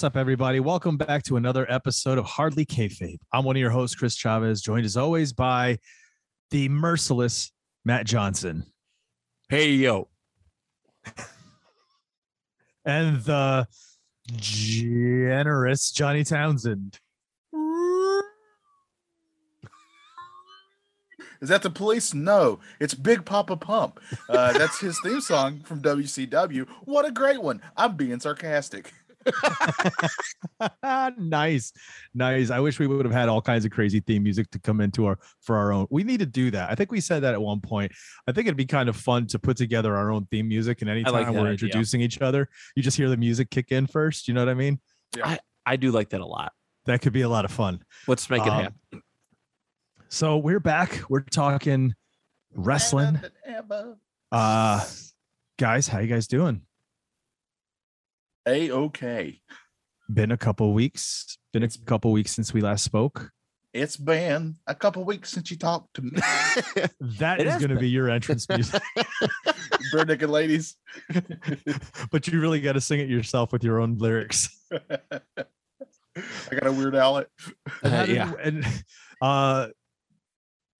What's up, everybody? Welcome back to another episode of Hardly Kayfabe. I'm one of your hosts, Chris Chavez, joined as always by the merciless Matt Johnson Hey, yo. and the generous Johnny Townsend. Is that the police? No, it's Big Papa Pump. Uh, that's his theme song from WCW. What a great one! I'm being sarcastic. nice, nice. I wish we would have had all kinds of crazy theme music to come into our for our own. We need to do that. I think we said that at one point. I think it'd be kind of fun to put together our own theme music, and anytime like we're idea. introducing each other, you just hear the music kick in first. You know what I mean? Yeah. I do like that a lot. That could be a lot of fun. Let's make it Um, happen. So we're back. We're talking wrestling. Uh guys, how you guys doing? A okay. Been a couple weeks. Been a couple weeks since we last spoke. It's been a couple weeks since you talked to me, That It is going to be your entrance music, bare naked ladies. but you really got to sing it yourself with your own lyrics. I got a weird Al it. And how Uh, yeah. and uh,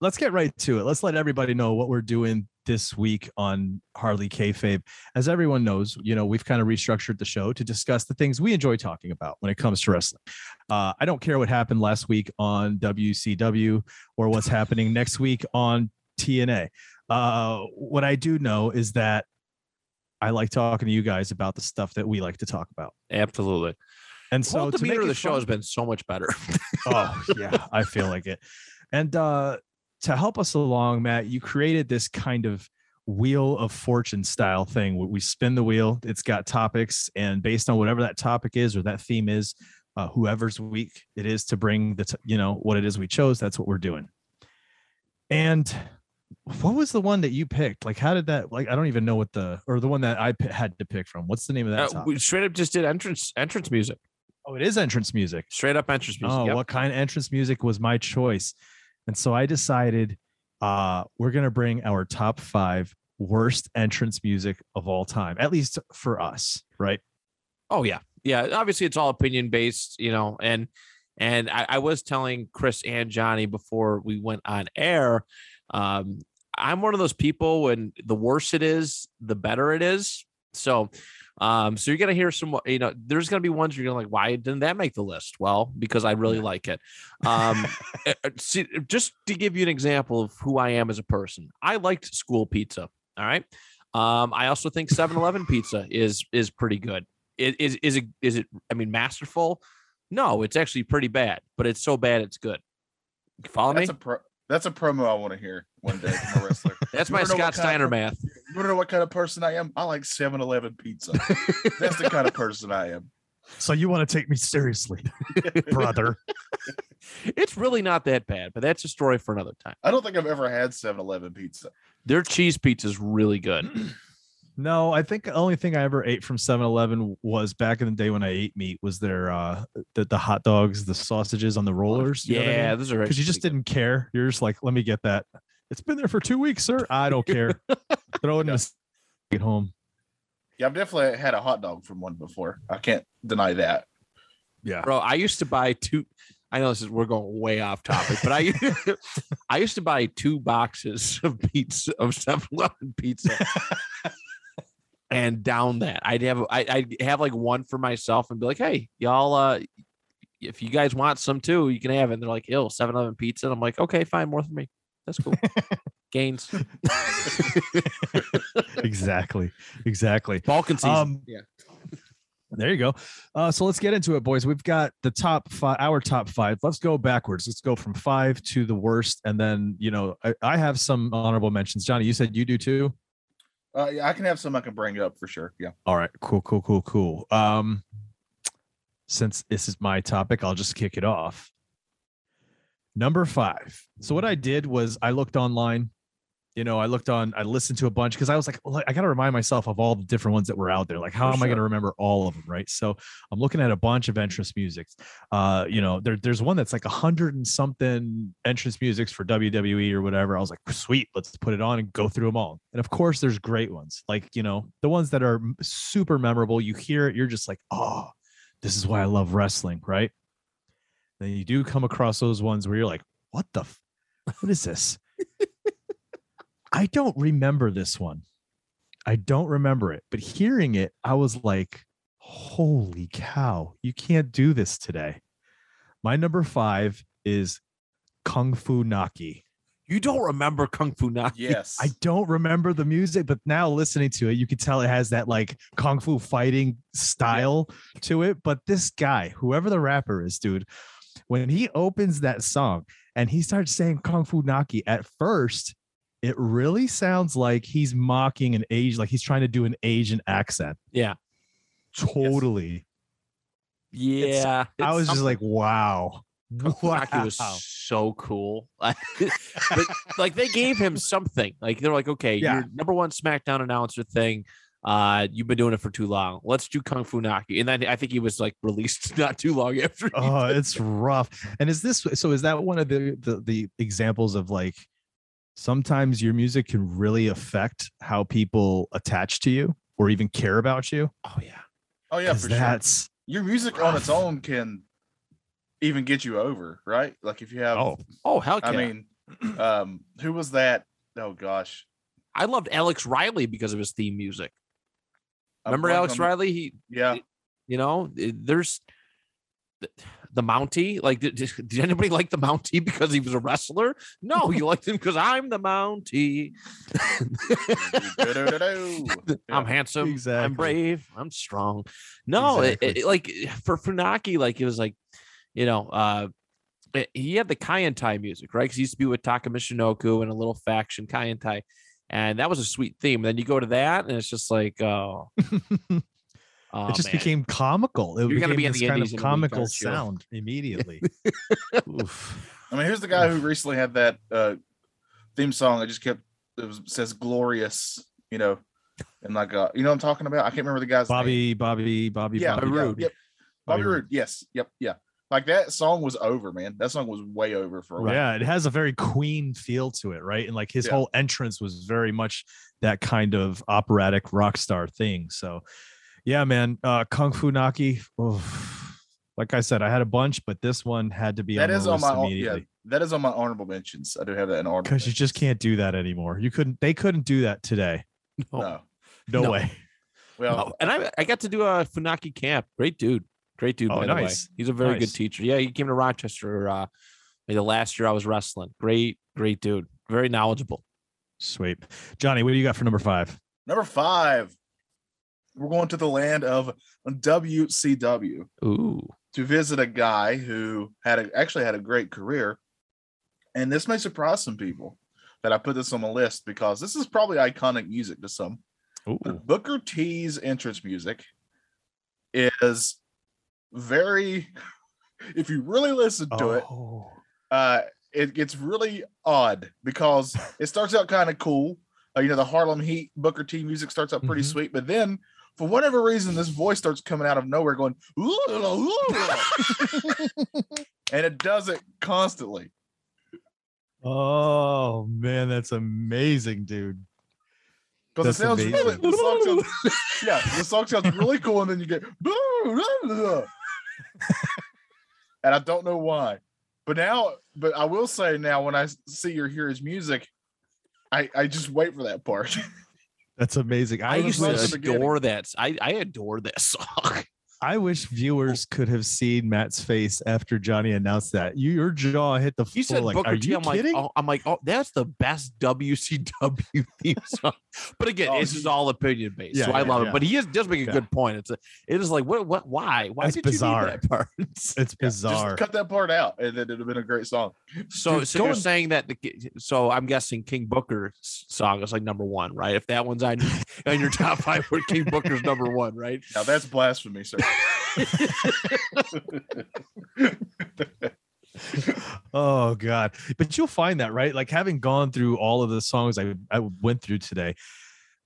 let's get right to it. Let's let everybody know what we're doing this week on Hardly Kayfabe. As everyone knows, you know we've kind of restructured the show to discuss the things we enjoy talking about when it comes to wrestling. Uh, I don't care what happened last week on WCW or what's happening next week on TNA. Uh, what I do know is that I like talking to you guys about the stuff that we like to talk about. Absolutely. And So so the to make of the show has been so much better. oh yeah i feel like it and uh to help us along matt you created this kind of wheel of fortune style thing we spin the wheel it's got topics and based on whatever that topic is or that theme is uh, whoever's week it is to bring the t- you know what it is we chose that's what we're doing and what was the one that you picked like how did that like i don't even know what the or the one that i p- had to pick from what's the name of that Uh, we straight up just did entrance entrance music. oh it is entrance music Straight up entrance music. Oh, yep. what kind of entrance music was my choice? And so I decided uh we're gonna bring our top five worst entrance music of all time, at least for us, right? Oh yeah, yeah. Obviously, it's all opinion based, you know. And and I, I was telling Chris and Johnny before we went on air. Um, I'm one of those people when the worse it is, the better it is. So, um, so you're gonna hear some. You know, there's gonna be ones you're gonna like, why didn't that make the list? Well, because I really like it. Um, uh, uh, see, just to give you an example of who I am as a person, I liked school pizza. All right. Um, I also think 7-Eleven pizza is is pretty good. It is is it is it I mean masterful? No, it's actually pretty bad, but it's so bad it's good. You follow That's me? a pro- that's a promo I want to hear one day from a wrestler. That's You my Scott what kind Steiner of- math. You want to know what kind of person I am? I like 7-Eleven pizza. That's the kind of person I am. So you want to take me seriously, brother. It's really not that bad, but that's a story for another time. I don't think I've ever had 7-Eleven pizza. Their cheese pizza is really good. No, I think the only thing I ever ate from 7-Eleven was back in the day when I ate meat was their uh the, the hot dogs, the sausages on the rollers. you know I mean? yeah, those are because you just pretty didn't care. You're just like, let me get that. It's been there for two weeks, sir. I don't care. Throw it in the get home. Yeah, I've definitely had a hot dog from one before. I can't deny that. Yeah. bro. I used to buy two. I know this is we're going way off topic, but I I used to buy two boxes of pizza of 7-Eleven pizza. and down that. I'd have I, I'd have like one for myself and be like, hey, y'all uh if you guys want some too, you can have it. And they're like, ill 7-Eleven pizza. And I'm like, okay, fine, more for me. That's cool. Gains. exactly. Exactly. bulking season. Um, yeah. There you go. Uh, so let's get into it, boys. We've got the top five, our top five. Let's go backwards. Let's go from five to the worst, and then you know I, I have some honorable mentions. Johnny, you said you do too. Uh, yeah, I can have some I can bring up for sure. Yeah. All right, cool, cool, cool, cool. Um, since this is my topic, I'll just kick it off. Number five. So what I did was I looked online. You know, I looked on, I listened to a bunch because I was like, well, I got to remind myself of all the different ones that were out there. Like, how For am I going to remember all of them? Right. So I'm looking at a bunch of entrance musics. Uh, you know, there, there's one that's like a hundred and something entrance musics for WWE or whatever. I was like, sweet, let's put it on and go through them all. And of course, there's great ones, like you know, the ones that are super memorable. You hear it, you're just like, oh, this is why I love wrestling, right? Then you do come across those ones where you're like, what the, f- what is this? I don't remember this one. I don't remember it, but hearing it, I was like, holy cow, you can't do this today. My number five is Kung Fu Naki. You don't remember Kung Fu Naki? Yes. I don't remember the music, but now listening to it, you can tell it has that like kung fu fighting style to it. But this guy, whoever the rapper is, dude, when he opens that song and he starts saying kung fu naki, at first, it really sounds like he's mocking an age, like he's trying to do an Asian accent. Yeah. Totally. Yeah. I it's was just like, wow. Kung Fu Naki was so cool. but like they gave him something. Like they're like, okay, Yeah. your number one SmackDown announcer thing. Uh, you've been doing it for too long. Let's do Kung Fu Naki. And then I think he was like released not too long after. oh, did it's rough. And is this so? Is that one of the, the the examples of like sometimes your music can really affect how people attach to you or even care about you? Oh yeah. oh yeah, for sure. that's Your music on its own can even get you over, right? Like if you have, oh Oh hell yeah. I mean, um, who was that? Oh gosh, I loved Alex Riley because of his theme music. Remember Alex on Riley? He Yeah, you know there's the, the mountie like did, did anybody like the mountie because he was a wrestler no you liked him because i'm the mountie i'm Yeah. handsome i'm brave i'm strong no Exactly. it- like for funaki like it was like you know uh it- he had the Kaientai music, right? Because he used to be with Taka Michinoku and a little faction Kaientai, and that was a sweet theme. Then you go to that, and it's just like, oh, oh, it just man. became comical. It You're became be this kind Indies of in a week, comical aren't you? sound immediately. Oof. I mean, here's the guy who recently had that uh, theme song. I just kept it was, says "glorious," you know, and like uh, you know what I'm talking about. I can't remember the guy's name. Bobby, Bobby, Bobby, Yeah, Bobby. Bobby yeah, Roode. Yep. Bobby Bobby Roode. Roode. Yes. Yep. Yeah. Like that song was over, man. That song was way over for a while. Yeah, it has a very Queen feel to it, right? And like his Yeah. whole entrance was very much that kind of operatic rock star thing. So, yeah, man, uh, Kung Fu Naki. oof. Like I said, I had a bunch, but this one had to be That on is on my own, yeah. That is on my honorable mentions. I do have that in honorable because you just can't do that anymore. You couldn't. They couldn't do that today. No. No. No, No. way. Well, Oh, and I I got to do a Funaki camp. Great dude. Great dude, Oh, by the way. nice. He's a very Nice. good teacher. Yeah, he came to Rochester uh maybe the last year I was wrestling. Great, great dude. Very knowledgeable. Sweet, Johnny. What do you got for number five? number five, we're going to the land of WCW Ooh. to visit a guy who had a, actually had a great career. And this may surprise some people that I put this on the list because this is probably iconic music to some. Ooh. Booker T's entrance music is very, if you really listen to it, Oh. uh, it gets really odd because it starts out kind of cool. Uh, you know, the Harlem Heat Booker T music starts out pretty Mhm. sweet, but then for whatever reason, this voice starts coming out of nowhere going, "ooh," and it does it constantly. Oh man, that's amazing, dude. Because it That's sounds really, the song sounds, yeah, the song sounds really cool, and then you get, and I don't know why. But now, but I will say now, when I see or hear his music, I I just wait for that part. That's amazing. I was used to the listening- beginning. adore that. I, I adore that song. I wish viewers could have seen Matt's face after Johnny announced that. You, your jaw hit the You floor. said like, Booker are T. you I'm kidding? like, oh, I'm like, oh, that's the best WCW theme song. But again, Oh, it's just all opinion based, Yeah, so I yeah, love yeah. it. But he is, does make a Yeah. good point. It's a, it is like, what, what, why, why That's did bizarre. you do that part? it's Yeah, bizarre. Just cut that part out, and then it'd have been a great song. So, Dude, so you're going- saying that the so I'm guessing King Booker's song is like number one, right? If that one's on on your top five, where King Booker's number one, right? Now that's blasphemy, sir. oh god but you'll find that right like having gone through all of the songs i, I went through today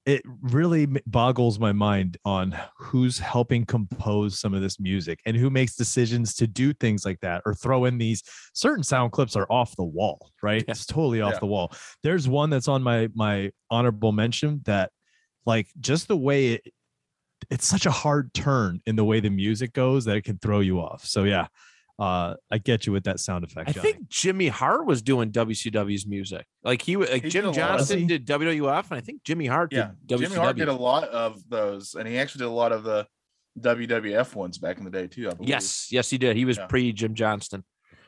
it really boggles my mind on who's helping compose some of this music and who makes decisions to do things like that or throw in these certain sound clips are off the wall right Yeah. it's totally off Yeah. the wall there's one that's on my my honorable mention that like just the way it it's such a hard turn in the way the music goes that it can throw you off so yeah uh i get you with that sound effect I Johnny. think Jimmy Hart was doing WCW's music. Like he, wa- like He did Jim a lot. Johnston did WWF, and I think Jimmy Hart Yeah, did WCW. Jimmy Hart did a lot of those, and he actually did a lot of the WWF ones back in the day too. I believe. yes, yes, he did. He was Yeah. pre Jim Johnston.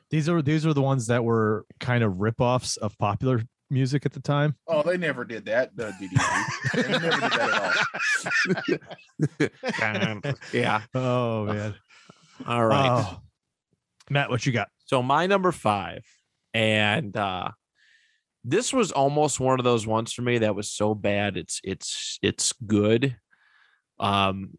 These are these are the ones that were kind of ripoffs of popular music at the time. Oh, they never did that. The DDP. they never did that at all. yeah. Oh man. All right. Oh. Matt, what you got? So my number five, and uh this was almost one of those ones for me that was so bad it's it's it's good. Um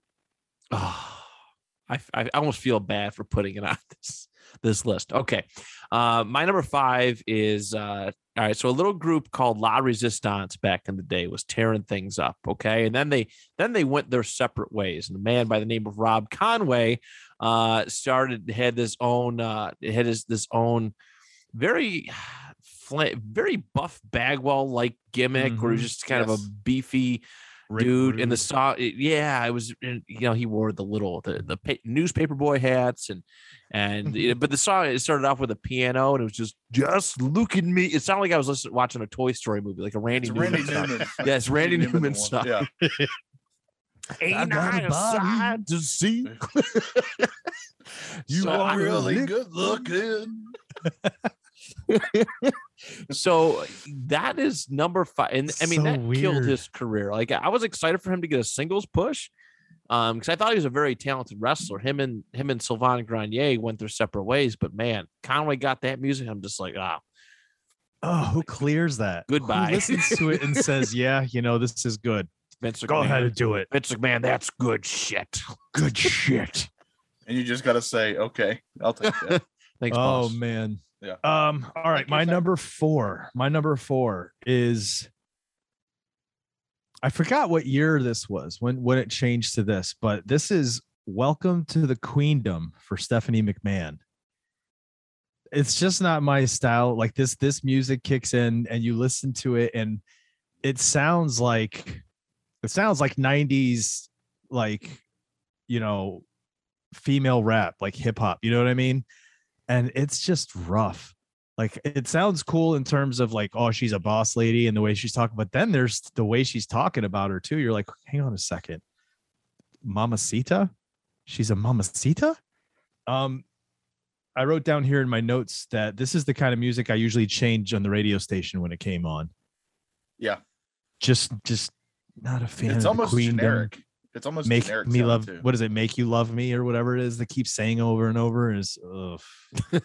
oh, I I almost feel bad for putting it on this this list. Okay. Uh my number five is uh all right, so a little group called La Resistance back in the day was tearing things up. Okay. And then they then they went their separate ways. And a man by the name of Rob Conway uh started had this own uh had his this own very very buff bagwell like gimmick where he's just kind of a beefy Rick dude in the Rude. song eh, yeah it was eh, you know he wore the little the the pa- newspaper boy hats and and you know, but the song it started off with a piano and it was just just look at me it sounded like i was listening watching a toy story movie like a randy It's newman Randy. Newman. Yes, Randy Newman one. song. Yeah. Ain't got I a sight to see You So are I- really good looking. so that is number five and i mean So that killed his career like i was excited for him to get a singles push um because i thought he was a very talented wrestler him and him and sylvain grenier went their separate ways but man conway got that music i'm just like ah Oh, who clears that? Who Goodbye. listens to it and says, "Yeah, you know, this is good. vince Go ahead and do it. vince mcmahon that's good shit Good shit." And you just got to say, okay, I'll take that. thanks oh boss. man. Yeah. Um. All right. you, My number four. My number four is. I forgot what year this was when when it changed to this, but this is "Welcome to the Queendom" for Stephanie McMahon. It's just not my style. Like this, this music kicks in, and you listen to it, and it sounds like it sounds like '90s, like you know, female rap, like hip hop. You know what I mean? And it's just rough. Like it sounds cool in terms of like, oh, she's a boss lady and the way she's talking, but then there's the way she's talking about her too. You're like, hang on a second, Mamacita? She's a Mamacita? Um, I wrote down here in my notes that this is the kind of music I usually change on the radio station when it came on. Yeah. Just, just not a fan. It's almost generic. It's almost Make me love. too. What does it make you love me or whatever it is? They keep saying over and over, is it's ugh. Now,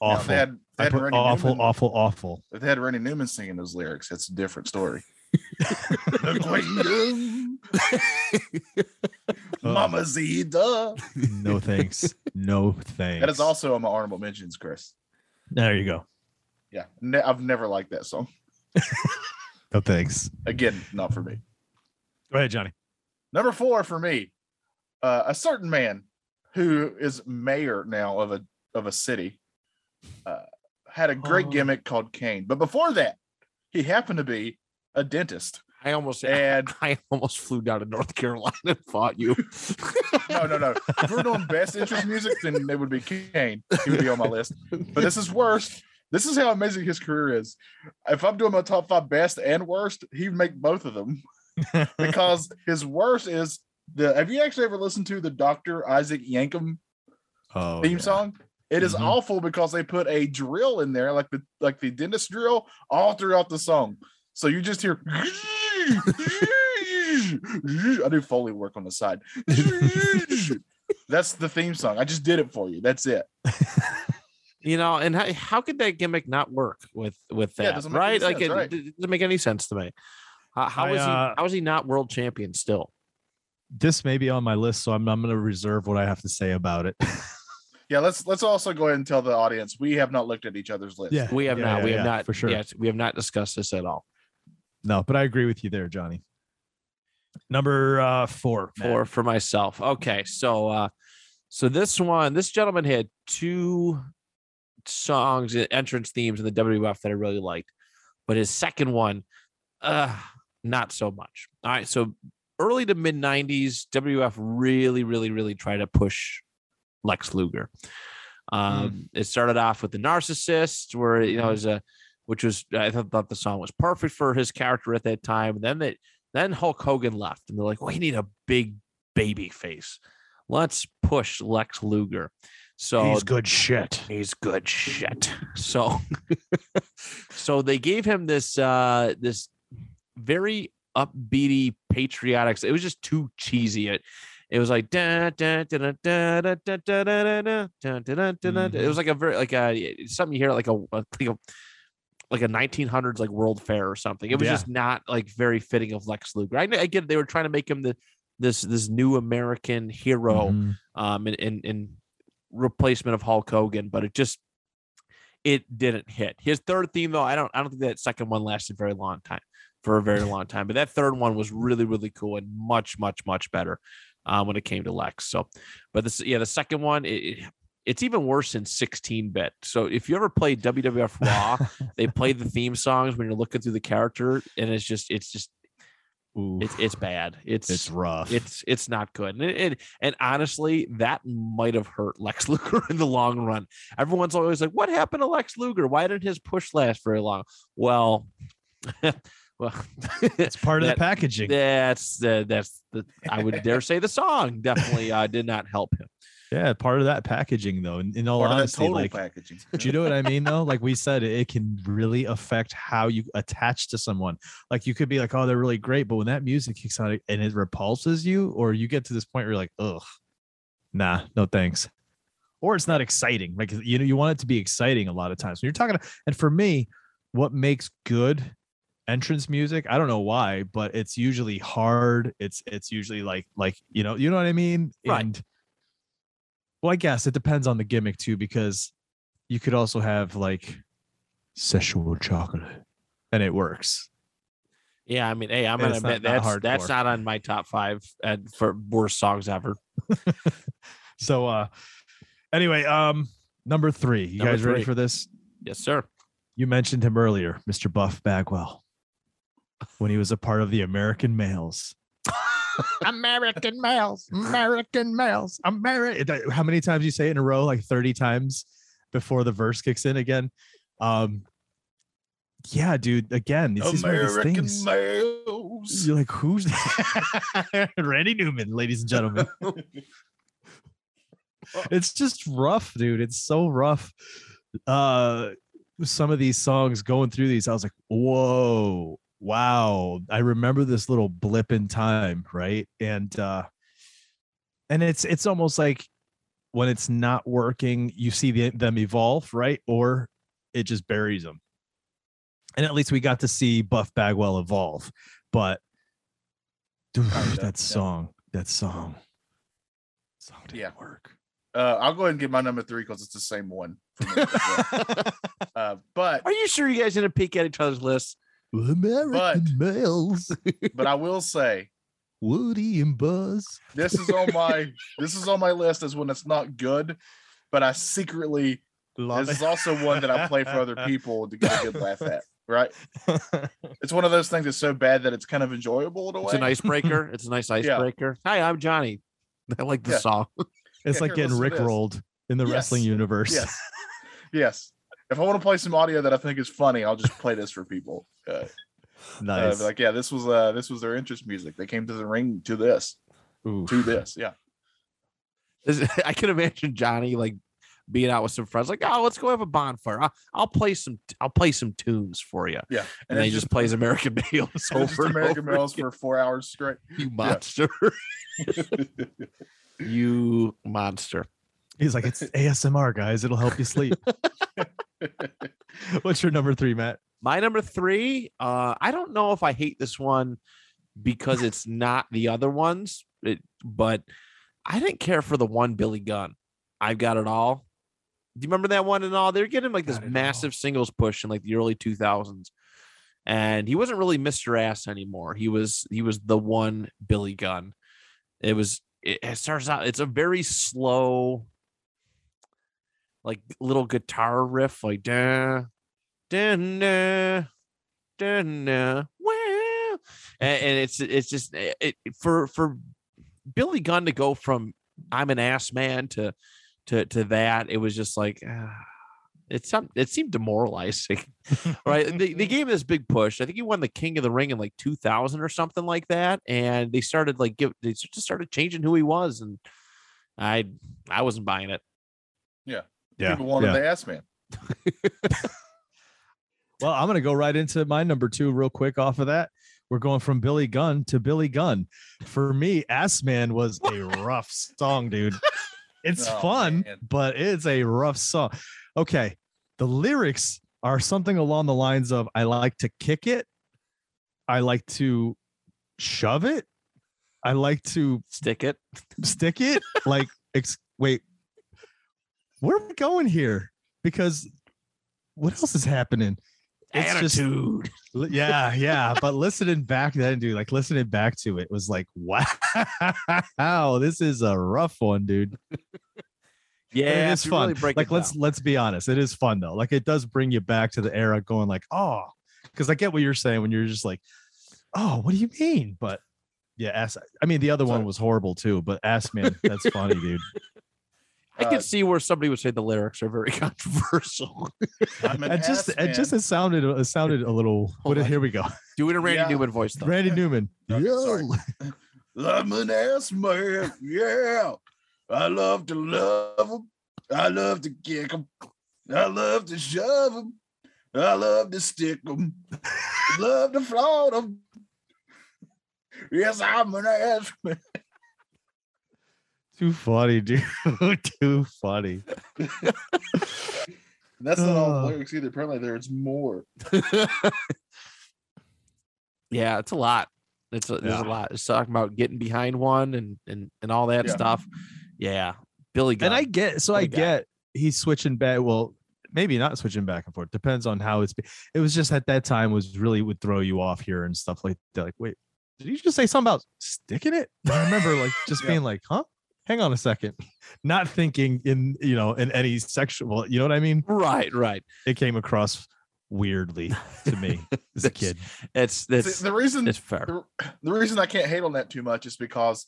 awful. they had, they had put awful, Newman, awful, awful. If they had Randy Newman singing those lyrics, it's a different story. the Queendom. Mama Zeta. No thanks. No thanks. That is also on my honorable mentions, Chris. There you go. Yeah, ne- I've never liked that song. No thanks. Again, not for me. Go ahead, Johnny. Number four for me, uh, a certain man who is mayor now of a of a city uh, had a great Oh. gimmick called Kane. But before that, he happened to be a dentist. i almost And i almost flew down to north carolina and fought you no, no, no. If we're doing best interest music, then it would be Kane. He would be on my list. But this is worst. This is how amazing his career is. If I'm doing my top five best and worst, he'd make both of them because his worst is the have you actually ever listened to the Dr. Isaac Yankem Oh, theme yeah. song? It is Mhm. awful because they put a drill in there, like the like the dentist drill, all throughout the song. So you just hear I do Foley work on the side. That's the theme song. I just did it for you. That's it. You know, and how, how could that gimmick not work with with that? make right? Like sense, it, right. it doesn't make any sense to me. How, how I, is he? uh, How is he not world champion still? This may be on my list, so I'm, I'm going to reserve what I have to say about it. Yeah, let's let's also go ahead and tell the audience we have not looked at each other's list. Yeah. We have yeah, not. yeah, we have yeah, not for sure. Yes, we have not discussed this at all. no, but I agree with you there, Johnny. Number uh, four. Matt. for for myself. Okay, so uh so this one, this gentleman had two songs, uh, entrance themes in the WWF that I really liked, but his second one, uh, not so much. All right, so early to mid '90s, WWF really, really, really tried to push Lex Luger. Um, It started off with the narcissist, where you know, as a which was I thought, thought the song was perfect for his character at that time. Then they then Hulk Hogan left, and they're like, "We need a big baby face. Let's push Lex Luger." So he's good shit. he's good shit. So, so they gave him this uh this very upbeaty patriotic. It was just too cheesy. It it was like da, da, da, da, da, da, da, da, da, da, da, da, da, da, da. it was like a very like a something you hear like a like a like a 1900s like World Fair or something. It was Yeah. just not like very fitting of Lex Luger. I, I get they were trying to make him the this this new American hero Mhm. um in, in in replacement of Hulk Hogan, but it just it didn't hit. His third theme though, I don't I don't think that second one lasted very long time for a very long time, but that third one was really really cool and much much much better um, when it came to Lex. So, but this yeah the second one it, it- it's even worse in 16 bit. So if you ever played WWF Raw, they play the theme songs when you're looking through the character, and it's just it's just Ooh, it's it's bad. It's it's rough. it's it's not good. And, and and honestly, that might have hurt Lex Luger in the long run. Everyone's always like, "What happened to Lex Luger? Why didn't his push last very long?" Well, well, it's part of that- the packaging. that's the that's the I would dare say the song definitely uh, did not help him. yeah, part of that packaging though. In, in all Part of honesty, total like packaging. do you know what I mean though? Like we said, it can really affect how you attach to someone. Like you could be like, oh, they're really great, but when that music kicks on and it repulses you, or you get to this point where you're like, ugh, nah, no thanks. Or it's not exciting. Like you know, you want it to be exciting a lot of times. When you're talking, and for me, what makes good entrance music, I don't know why, but it's usually hard. It's it's usually like like you know, you know what I mean? Right. And well, I guess it depends on the gimmick too, because you could also have like sexual chocolate and it works. Yeah, I mean, hey, I'm And gonna it's not admit that that's that's not on my top five for worst songs ever. So uh anyway, um number three. You Number guys ready for this? Yes, sir. You mentioned him earlier, Mr. Buff Bagwell, when he was a part of the American Males. American males, American males, American. How many times you say it in a row? Like 30 times before the verse kicks in again. Um, yeah, dude. Again, this is one of these American things. males. You're like, who's that? Randy Newman, ladies and gentlemen? it's just rough, dude. It's so rough. Uh some of these songs going through these, I was like, whoa, wow. I remember this little blip in time, right? And uh and it's it's almost like when it's not working, you see the, them evolve, right? Or it just buries them. And at least we got to see Buff Bagwell evolve. But dude, Kinda, that yeah. song, that song, song didn't Yeah. work. Uh, I'll go ahead and get my number three because it's the same one. for me uh, but Are you sure you guys didn't peek at each other's lists? American But- males, but I will say Woody and Buzz. this is on my this is on my list as when it's not good, but I secretly Love this is also one that I play for other people to get a good laugh at. Right? It's one of those things that's so bad that it's kind of enjoyable in a way. It's an icebreaker. it's a nice icebreaker. Hi, I'm Johnny. I like the Yeah. song. It's Yeah, like here, getting listen to this. rickrolled in the wrestling universe. Yes. yes. If I want to play some audio that I think is funny, I'll just play this for people. Uh, uh, nice. be like, yeah, this was uh this was their interest music. They came to the ring to this. Ooh. to this. Yeah. This- I can imagine Johnny like being out with some friends, like, oh, let's go have a bonfire. I'll, I'll play some, I'll play some tunes for you, Yeah. and, then he it's just plays American Males it's over American over Males for four hours straight. You monster, you monster. He's like, it's ASMR, guys. It'll help you sleep. What's your number three, Matt? My number three, uh, I don't know if I hate this one because it's not the other ones, it, but I didn't care for the one Billy Gunn. I've got it all. Do you remember that one and all? They're getting like this It All. massive singles push in like the early 2000s. And he wasn't really Mr. Ass anymore. He was he was the one Billy Gunn. It was it starts out it's a very slow like little guitar riff like da da da da da well and, and it's it's just it, it- for for Billy Gunn to go from I'm an ass man to to to that it was just like ah, it some it seemed demoralizing right? They, they gave him this big push. I think he won the king of the ring in like 2000 or something like that and they started like give they just started changing who he was and i i wasn't buying it People wanted the ass man. Well, I'm gonna go right into my number two real quick off of that. We're going from Billy Gunn to Billy Gunn. For me, Ass Man was a rough song, dude. It's Oh, fun, man. but it's a rough song. Okay. The lyrics are something along the lines of I like to kick it, I like to shove it, I like to stick it stick it. Like, ex- wait, where are we going here? Because what else is happening? It's just- attitude Li- Yeah, yeah. But listening back then, dude, like listening back to it was like, wow, how this is a rough one, dude. Yeah it is fun. really like, it let's down. let's be honest, it is fun though. Like, it does bring you back to the era, going like, oh, because I get what you're saying when you're just like, oh, what do you mean? But yeah, ass. I mean, the other one was horrible too, but ass man, that's funny, dude. I Uh, can see where somebody would say the lyrics are very controversial I'm It just, it just, it sounded, it sounded a little. What? Here we go. do it in randy Yeah. newman voice though Randy Newman. Okay, sorry. I'm an ass man. Yeah. I love to love them. I love to kick them. I love to shove them. I love to stick them. love to flaunt them. Yes, I'm an ass man. Too funny, dude. Too funny. That's not all Uh. the lyrics either. Apparently, there's more. yeah it's a lot it's a, there's Yeah. a lot it's talking about getting behind one and and and all that Yeah. stuff yeah billy Gunn. And I get so What I a guy. get he's switching back. Well, maybe not switching back and forth. Depends on how it's. be- It was just at that time was really would throw you off here and stuff like that. Like, wait, did you just say something about sticking it? I remember like just Yeah. being like, huh? Hang on a second, not thinking in you know in any sexual. You know what I mean? right right It came across weirdly to me as a kid. it's See, it's the reason it's fair the, the reason I can't hate on that too much is because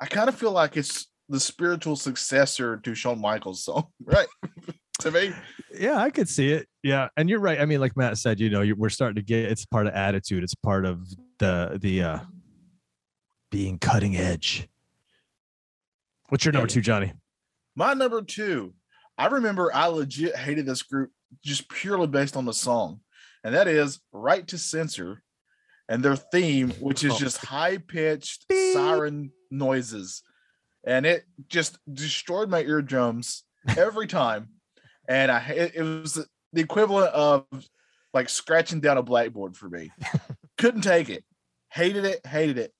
I kind of feel like it's the spiritual successor to Shawn Michaels' song, right? to me, Yeah, I could see it. Yeah, and you're right. I mean, like Matt said, you know, you- we're starting to get. It's part of attitude. It's part of the the uh being cutting edge. What's your number two, Johnny? my number two, I remember I legit hated this group just purely based on the song, and that is Right to Censor and their theme, which is Oh. just high pitched siren noises. And it just destroyed my eardrums every time. And I it was the equivalent of like scratching down a blackboard for me. Couldn't take it. Hated it, hated it.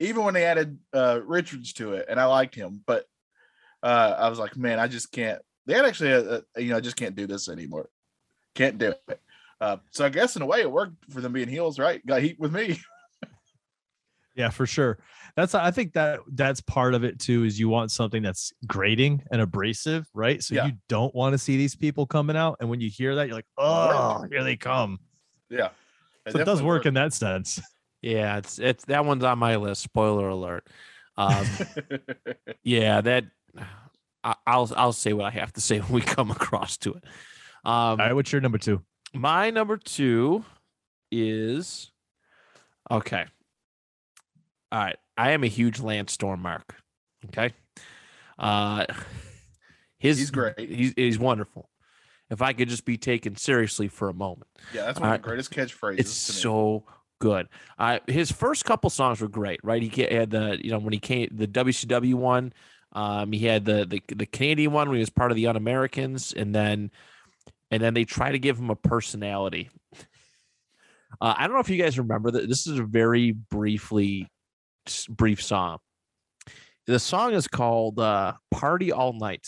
Even when they added uh Richards to it, and I liked him, but uh I was like, man, I just can't. They had actually, a, a- you know, I just can't do this anymore. Can't do it. Uh, so I guess in a way it worked for them being heels, right? Got heat with me. Yeah, for sure. That's I think that that's part of it too. Is you want something that's grating and abrasive, right? So Yeah. you don't want to see these people coming out, and when you hear that, you're like, oh, here they come. Yeah. So it does work in that sense. Yeah it's it's that one's on my list spoiler alert um yeah that I, i'll i'll say what i have to say when we come across to it um All right, what's your number two? my number two is okay all right I am a huge Lance Storm mark. Okay. Uh his He's great. He's he's wonderful. If I could just be taken seriously for a moment. Yeah, that's one of the greatest catchphrases. It's to me. so good. Uh, his first couple songs were great, right? He had the, you know, when he came, the WCW one, um, he had the, the the Canadian one when he was part of the Un Americans, and then, and then they try to give him a personality. Uh, I don't know if you guys remember that. This is a very briefly brief song. The song is called uh, "Party All Night"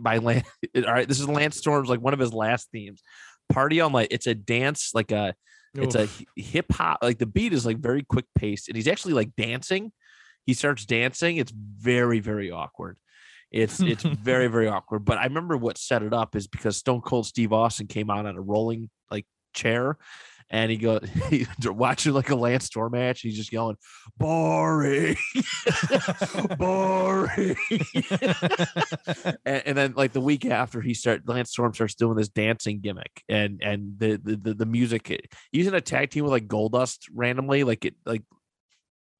by Lance. All right, this is Lance Storm's like one of his last themes. "Party All Night." It's a dance, like a it's a hip hop. Like the beat is like very quick paced, and he's actually like dancing. He starts dancing. It's very very awkward. It's it's very very awkward. But I remember what set it up is because Stone Cold Steve Austin came out on a rolling like chair, and he go he watching like a Lance Storm match. He's just yelling, "Boring, boring." and, and then like the week after he start Lance Storm starts doing this dancing gimmick and and the the the, the music he's in a tag team with like Goldust randomly like it like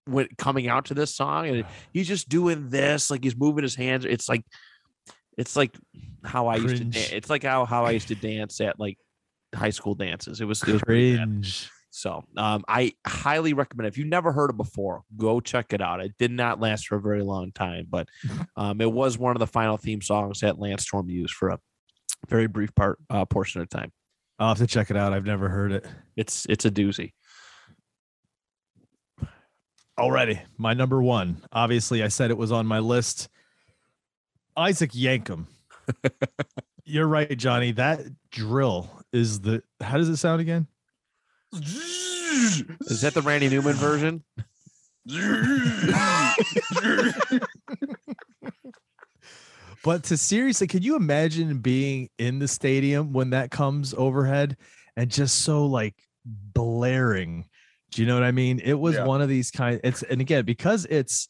when coming out to this song and he's just doing this like he's moving his hands it's like it's like how I used to Cringe. it's like how how I used to dance at like high school dances it was it was cringe. So um, I highly recommend it. If you've never heard it before, go check it out. It did not last for a very long time, but um, it was one of the final theme songs that Lance Storm used for a very brief part uh, portion of time. I'll have to check it out. I've never heard it. It's it's a doozy. Already, my number one. Obviously, I said it was on my list. Isaac Yankem. You're right, Johnny. That drill is the. How does it sound again? Is that the Randy Newman version? But to seriously, could you imagine being in the stadium when that comes overhead and just so like blaring? Do you know what I mean? It was Yeah. one of these kind. It's and again because it's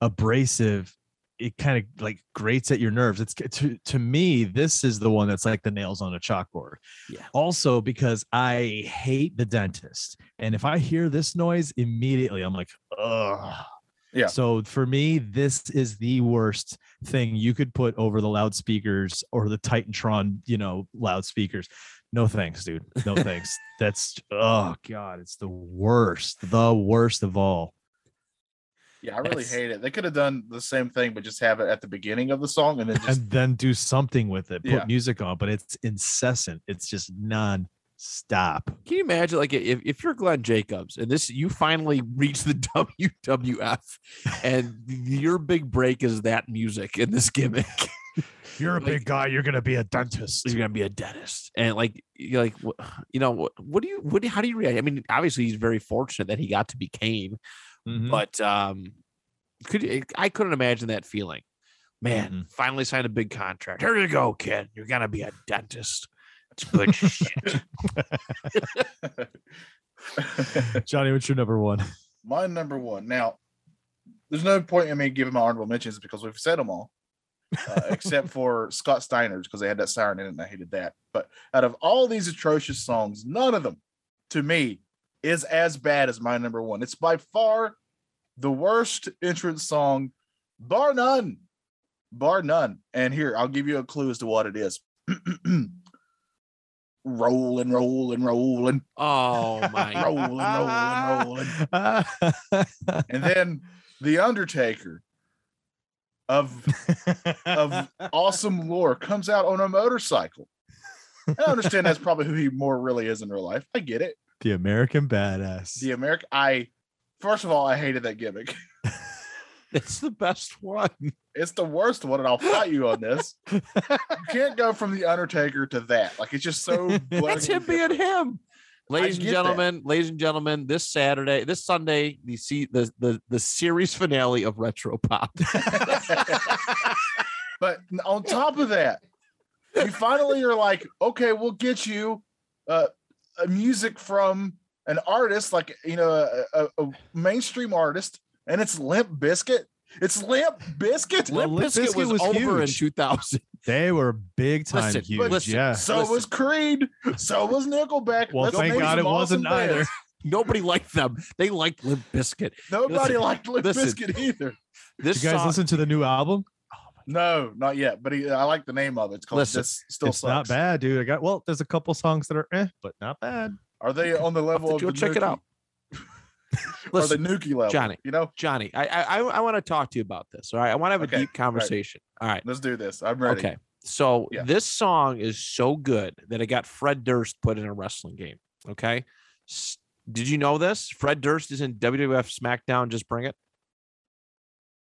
abrasive, it kind of like grates at your nerves. It's to to me, this is the one that's like the nails on a chalkboard. Yeah. Also because I hate the dentist, and if I hear this noise immediately, I'm like, ugh. Yeah. So for me, this is the worst thing you could put over the loudspeakers or the Titantron, you know, loudspeakers. No thanks, dude. No thanks. That's oh god, it's the worst, the worst of all. Yeah, I really That's- hate it. They could have done the same thing, but just have it at the beginning of the song and then just And then do something with it. Put Yeah. music on, but it's incessant. It's just non-stop. Can you imagine like if, if you're Glenn Jacobs and this you finally reach the WWF and your big break is that music and this gimmick. You're a Like- big guy. You're gonna be a dentist. you're gonna be a dentist and like you're like you know what, what do you what how do you react i mean obviously he's very fortunate that he got to be kane Mhm. but um could you, i couldn't imagine that feeling man Mm-mm. finally signed a big contract here you go kid you're gonna be a dentist it's good shit Johnny, what's your number one? my number one. Now, there's no point in me giving my honorable mentions because we've said them all, uh, except for Scott Steiner's because they had that siren in it and I hated that. But out of all these atrocious songs, none of them, to me, is as bad as my number one. It's by far the worst entrance song, bar none, bar none. And here, I'll give you a clue as to what it is. rolling, rolling, rolling, oh my rolling, rolling, rolling. and then the Undertaker of of awesome lore comes out on a motorcycle. I understand that's probably who he more really is in real life. I get it. The American badass. The American, I first of all, I hated that gimmick. it's the best one It's the worst one, and I'll fight you on this. You can't go from the Undertaker to that. Like it's just so. that's him blatantly being him ladies and get that. gentlemen ladies and gentlemen this saturday this sunday the see the the, the series finale of retro pop but on top of that, you finally are like, okay, we'll get you uh, a music from an artist, like you know, a, a, a mainstream artist, and it's Limp Bizkit. It's Limp Bizkit. Well, Limp Limp Bizkit Bizkit was, was over in 2000 They were big time Listen, huge. listen, yeah. so listen. was Creed. So was Nickelback. Well, Let's thank God it wasn't awesome either. Nobody liked them. They liked Limp Bizkit. Nobody Listen, liked Limp Bizkit either. This you guys song, listen to the new album? No, not yet. But he, I like the name of it. It's called Listen, This Still it's not bad, dude. I got well. There's a couple songs that are eh, but not bad. Are they on the level of go the check it Nuki? out. Or the Listen, Nuki level? Johnny. You know, Johnny, I I I, I want to talk to you about this. All right, I want to have Okay, a deep right. conversation. All right. let's do this. I'm ready. Okay. So Yeah. this song is so good that it got Fred Durst put in a wrestling game. Okay. S- Did you know this? Fred Durst is in WWF SmackDown. Just bring it.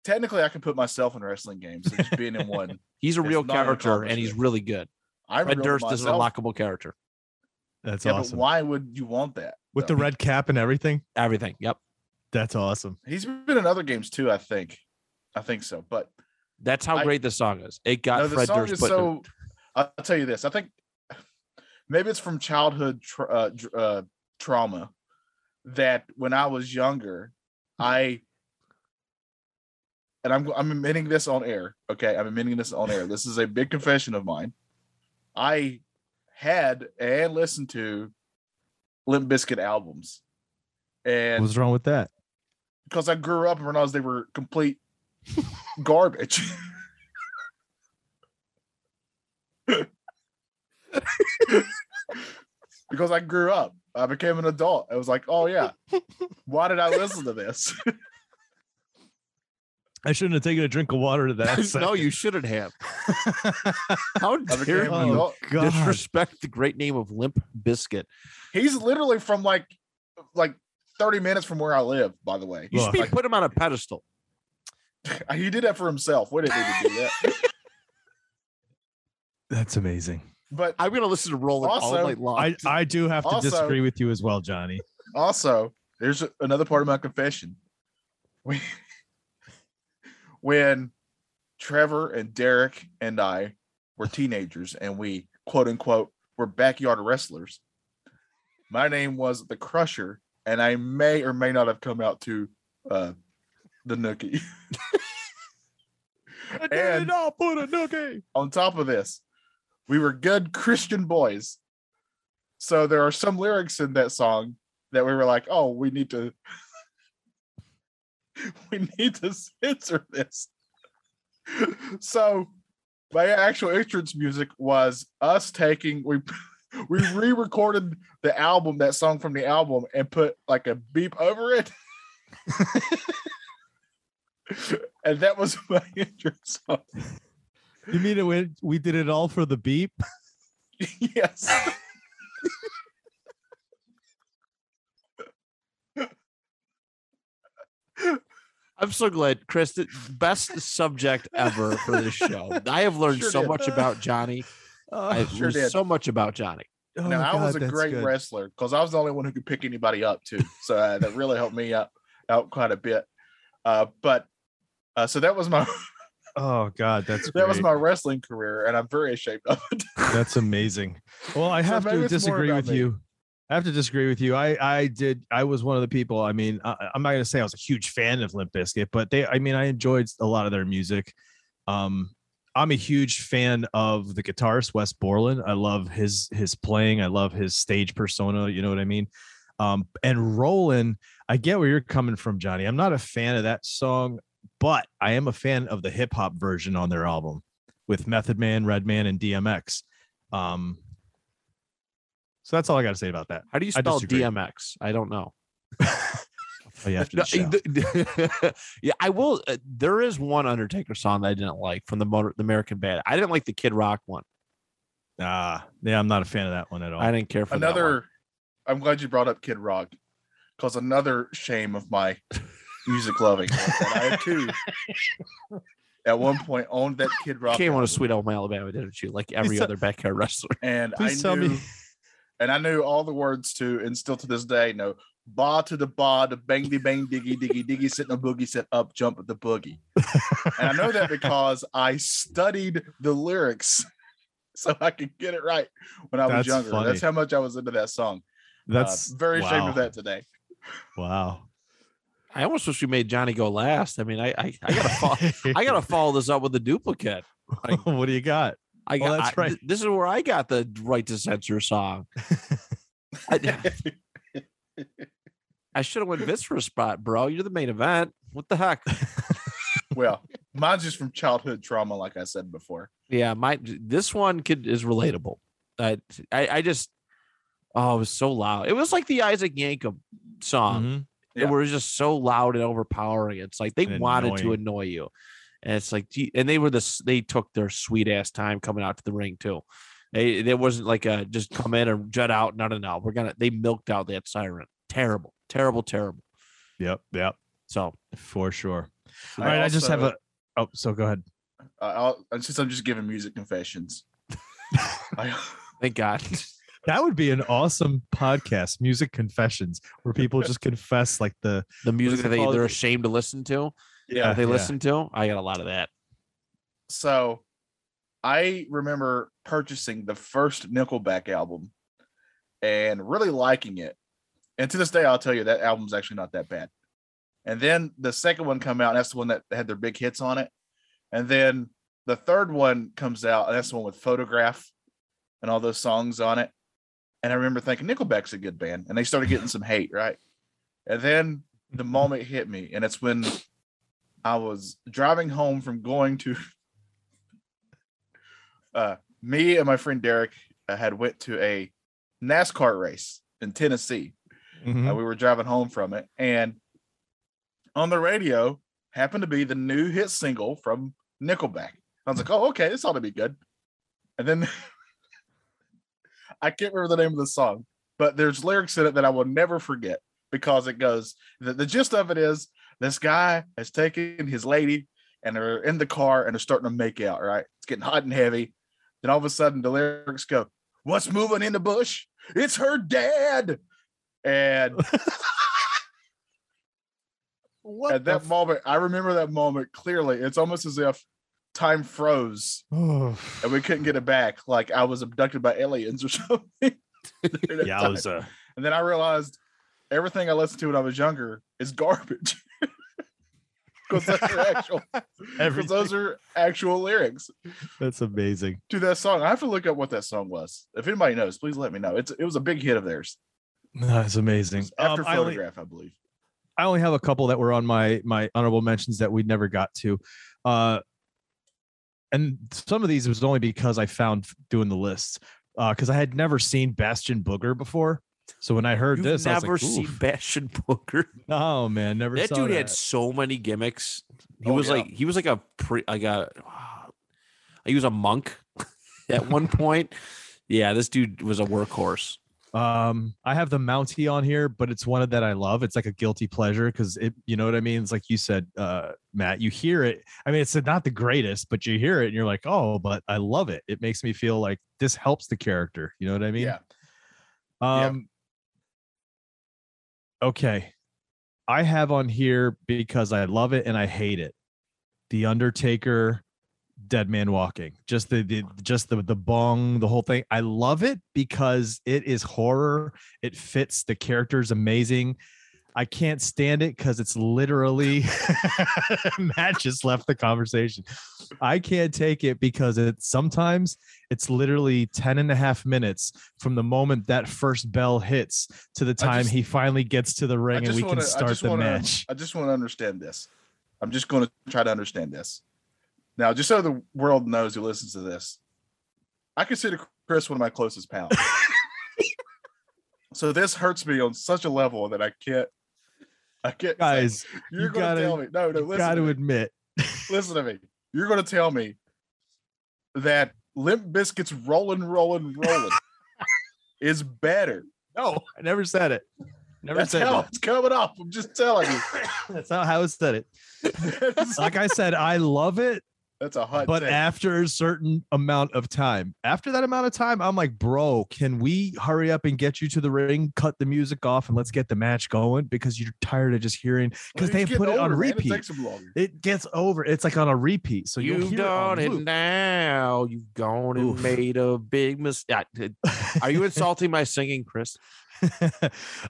Technically, I can put myself in wrestling games. So just being in one, He's a real character and he's really good. I'm Fred real to Durst is an myself. unlockable character. That's Yeah, awesome. but why would you want that? With though? the red cap and everything. Everything. Yep. That's awesome. He's been in other games too. I think. I think so. But That's how I- great this song is. It got no, Fred Durst is put in so. I'll tell you this. I think maybe it's from childhood tra- uh, dr- uh, trauma that when I was younger, I and I'm I'm admitting this on air. Okay, I'm admitting this on air. This is a big confession of mine. I had and listened to Limp Bizkit albums, and What's wrong with that? because I grew up and realized they were complete garbage. because I grew up, I became an adult. I was like, oh yeah, why did I listen to this? I shouldn't have taken a drink of water to that. no, you shouldn't have. How dare became you adult. God. disrespect the great name of Limp Bizkit? He's literally from like like 30 minutes from where I live, by the way. You should Like, put him on a pedestal. he did that for himself. We didn't need to do that. That's amazing. But I'm gonna listen to Roland all night long. I, I do have to Also- disagree with you as well, Johnny. also, there's another part of my confession. We, when Trevor and Derek and I were teenagers and we quote unquote were backyard wrestlers, my name was the Crusher, and I may or may not have come out to uh, the Nookie. And- not put a nookie. on top of this, we were good Christian boys. So there are some lyrics in that song that we were like, oh, we need to we need to censor this. So my actual entrance music was us taking we we re-recorded the album, that song from the album, and put like a beep over it. and that was my entrance song. You mean it when we did it all for the beep? yes. I'm so glad, Chris. The best subject ever for this show. I have learned Sure so did. much about Johnny. I sure learned did. so much about Johnny. Oh, now I was a great good. wrestler because I was the only one who could pick anybody up too. So uh, that really helped me out out quite a bit. Uh, but uh, so that was my Oh God, that's that was my wrestling career, and I'm very ashamed of it. That's amazing. Well, I have maybe to disagree with me. you. I have to disagree with you. I I did. I was one of the people. I mean, I, I'm not gonna say I was a huge fan of Limp Bizkit, but they. I mean, I enjoyed a lot of their music. Um, I'm a huge fan of the guitarist Wes Borland. I love his his playing. I love his stage persona. You know what I mean? Um, and Roland, I get where you're coming from, Johnny. I'm not a fan of that song, but I am a fan of the hip hop version on their album with Method Man, Redman, and DMX. Um, so that's all I got to say about that. How do you spell disagree. DMX? I don't know. Oh, yeah, No, the show. yeah, I will. Uh, there is one Undertaker song that I didn't like from the motor, the American Band. I didn't like the Kid Rock one. Ah, yeah, I'm not a fan of that one at all. I didn't care for that one. another. I'm glad you brought up Kid Rock, because another shame of my music loving was that I too at one point owned that Kid Rock. Came on a album. sweet home Alabama, didn't you? Like every tell- other backyard wrestler. and Please I tell knew, me- and I knew all the words to, and still to this day know ba to the ba, the bang de bang diggy diggy diggy, sit in a boogie, sit up, jump at the boogie. and I know that because I studied the lyrics so I could get it right when I was That's younger. funny. That's how much I was into that song. That's uh, very ashamed of that today. Wow. I almost wish we made Johnny go last. I mean, I I, I gotta follow, I gotta follow this up with a duplicate. what do you got? I Well, got that's right. th- this is where I got the right to censor song. I- I should have went Vince for a spot, bro. You're the main event. What the heck? Well, mine's just from childhood trauma, like I said before. yeah, my this one could is relatable. I, I I just oh, it was so loud. It was like the Isaac Yankem song. Mhm. Yeah. It was just so loud and overpowering. It's like they And wanted to annoy you, and it's like, gee, and they were this. They took their sweet ass time coming out to the ring too. They there wasn't like a just come in and jet out. No, no, no. We're gonna. They milked out that siren. Terrible, terrible, terrible. Yep. Yep. So For sure. I All right. I just have a. Oh, so go ahead. Uh, I'll, it's just I'm just giving music confessions. I, thank God. That would be an awesome podcast, music confessions, where people just confess like the the music that they, they're ashamed to listen to. Yeah. that they yeah. listen to. I got a lot of that. So I remember purchasing the first Nickelback album and really liking it. And to this day, I'll tell you that album's actually not that bad. And then the second one come out, and that's the one that had their big hits on it. And then the third one comes out, and that's the one with Photograph and all those songs on it. And I remember thinking Nickelback's a good band, and they started getting some hate, right? And then the moment hit me, and it's when I was driving home from going to uh, me and my friend Derek uh, had went to a NASCAR race in Tennessee. Mhm. Uh, we were driving home from it, and on the radio happened to be the new hit single from Nickelback. I was like, "Oh, okay, this ought to be good." And then I can't remember the name of the song, but there's lyrics in it that I will never forget because it goes. The, the gist of it is this guy has taken his lady and they're in the car and they're starting to make out. Right, it's getting hot and heavy. Then all of a sudden the lyrics go, "What's moving in the bush? It's her dad." And What at that moment, I remember that moment clearly. It's almost as if time froze and we couldn't get it back. Like I was abducted by aliens or something. yeah, time. Yowza. And then I realized everything I listened to when I was younger is garbage. Because those are actual, because those are actual lyrics That's amazing. to that song. I have to look up what that song was. If anybody knows, please let me know. It's it was a big hit of theirs. That's amazing. After Um, I, only, photograph, I believe. I only have a couple that were on my my honorable mentions that we never got to. Uh, and some of these was only because I found doing the lists because I had never seen Bastion Booger before. So when I heard You've this, I was never like, seen "Oof." Bastion Booger. Oh man, never That saw dude that. had so many gimmicks. He Oh, was yeah. like he was like a pre like a he was a monk at one point. Yeah, this dude was a workhorse. Um, I have the Mountie on here, but it's one that I love. It's like a guilty pleasure because it, you know what I mean. It's like you said, uh, Matt. You hear it. I mean, it's not the greatest, but you hear it and you're like, oh, but I love it. It makes me feel like this helps the character. You know what I mean? yeah. Yeah. Okay, I have on here because I love it and I hate it. The Undertaker, Dead Man Walking. Just the, the just the the bong, the whole thing. I love it because it is horror. It fits the characters amazing. I can't stand it because it's literally Matt just left the conversation. I can't take it because it sometimes it's literally 10 and a half minutes from the moment that first bell hits to the time just- he finally gets to the ring and we wanna- can start the wanna- match. I just want to understand this. I'm just going to try to understand this. Now, just so the world knows who listens to this, I consider Chris one of my closest pals. so this hurts me on such a level that I can't. I can't. say- Guys, you're you going gotta- tell me. No, no, listen. got to to admit. listen to me. You're going to tell me that Limp Bizkit's "Rolling, Rolling, Rolling" is better. No, I never said it. Never That's said how that. it's coming off. I'm just telling you. That's not how I said it. Like I said, I love it, that's a hot but take. after a certain amount of time, after that amount of time, I'm like, bro, can we hurry up and get you to the ring, cut the music off, and let's get the match going? Because you're tired of just hearing because Well, they put it on older, man. repeat. It takes him longer. It gets over. It's like on a repeat. So you'll You've hear it done it, now. You've gone and Oof. made a big mistake. Are you insulting my singing, Chris?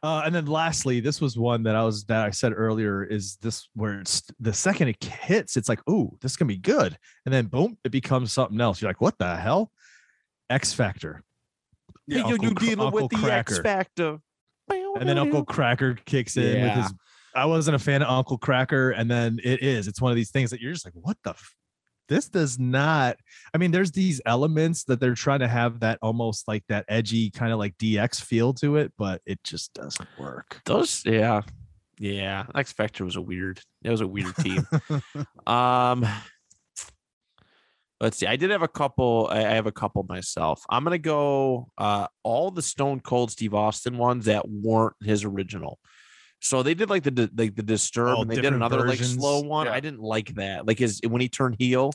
uh, and then lastly, this was one that I was that I said earlier is this where it's the second it hits, it's like, oh, this can be good. And then boom, it becomes something else. You're like, what the hell? X Factor. Yeah, Hey, yo, Uncle you Cr- dealing with Uncle the X Factor. And then Uncle Kracker kicks in with Yeah. his. I wasn't a fan of Uncle Kracker, and then it is. It's one of these things that you're just like, what the. This does not. I mean, there's these elements that they're trying to have that almost like that edgy kind of like DX feel to it, but it just doesn't work. those yeah yeah x factor was a weird it was a weird team um let's see i did have a couple i I have a couple myself i'm gonna go uh all the stone cold steve austin ones that weren't his original so they did like the like the disturb Oh, and they did different another like slow one Yeah. i didn't like that like his when he turned heel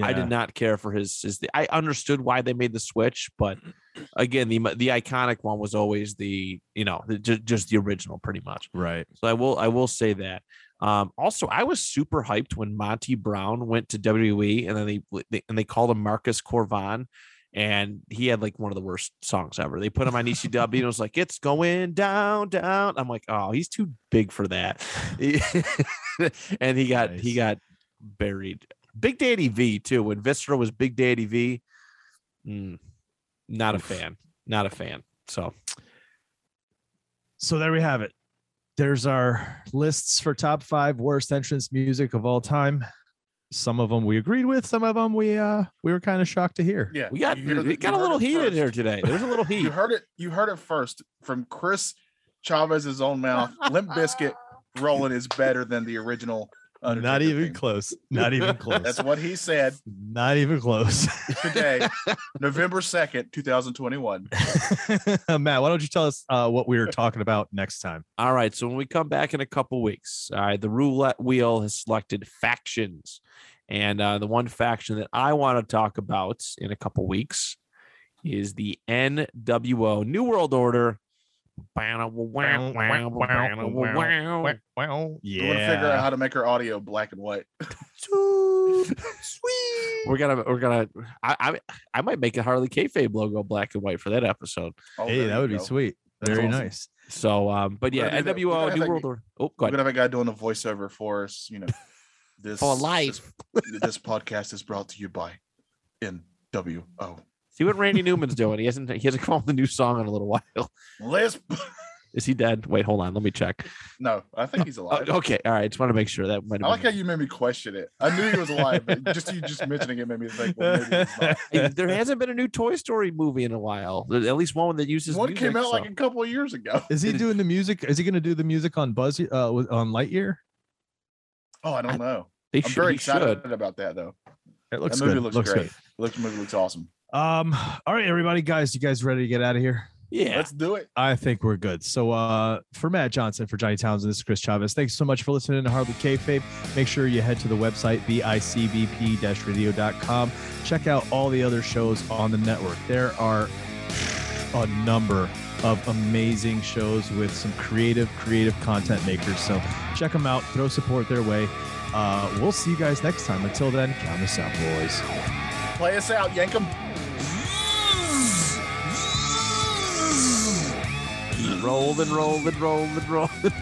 I did not care for his his. I understood why they made the switch, but again, the the iconic one was always the you know the, ju- just the original, pretty much. Right. So I will I will say that. Um, also, I was super hyped when Monty Brown went to WWE, and then they, they and they called him Marcus Cor Von, and he had like one of the worst songs ever. They put him on ECW, and it was like it's going down, down. I'm like, oh, he's too big for that, and he got he got buried. Big Daddy V too. When Viscera was Big Daddy V, mm, not a fan, not a fan. So So there we have it. There's our lists for top five worst entrance music of all time. Some of them we agreed with. Some of them we uh we were kind of shocked to hear. Yeah, we got you heard it- it got a little it heat in here today. There's a little heat. You heard it. You heard it first from Chris Chavez's own mouth. Limp Bizkit rolling is better than the original. Not even theme. close. Not even close. That's what he said Not even close. today, November second, two thousand twenty-one. Matt, why don't you tell us uh, what we are talking about next time? All right. So when we come back in a couple weeks, all right, the roulette wheel has selected factions. And uh, the one faction that I want to talk about in a couple weeks is the NWO New World Order. We're gonna figure out how to make our audio black and white. Sweet. We're gonna, we're gonna. I, I, I might make a Hardly Kayfabe logo black and white for that episode. Oh, hey, that you would be sweet. That's Very awesome. nice. So, um, but yeah, gonna do that- we're NWO gonna New have World Order. Oh, go We're ahead. gonna have a guy doing a voiceover for us. You know, this For life. This, this podcast is brought to you by NWO. See what Randy Newman's doing. He hasn't. He hasn't come up with a new song in a little while. Lisp. Is he dead? Wait, hold on. Let me check. No, I think he's Oh, alive. okay, all right. Just want to make sure that might I like have how you made me question it. I knew he was alive, but just you just mentioning it made me think. Well, maybe not. there hasn't been a new Toy Story movie in a while. There's at least one that uses One music, came out so- like a couple of years ago. Is he doing the music? Is he going to do the music on Buzz uh, with- on Lightyear? Oh, I don't know. They I'm should. very excited should. about that though. It looks that movie good. looks, looks great. good. Looks movie looks awesome. Um. All right, everybody, guys, you guys ready to get out of here? Yeah. Let's do it. I think we're good. So, uh, for Matt Johnson, for Johnny Townsend, this is Chris Chavez. Thanks so much for listening to Hardly Kayfabe. Make sure you head to the website, bicbp-radio.com. Check out all the other shows on the network. There are a number of amazing shows with some creative, creative content makers. So check them out. Throw support their way. Uh, we'll see you guys next time. Until then, count us out, boys. Play us out, Yankem. rolled and rolled and rolled and rolled.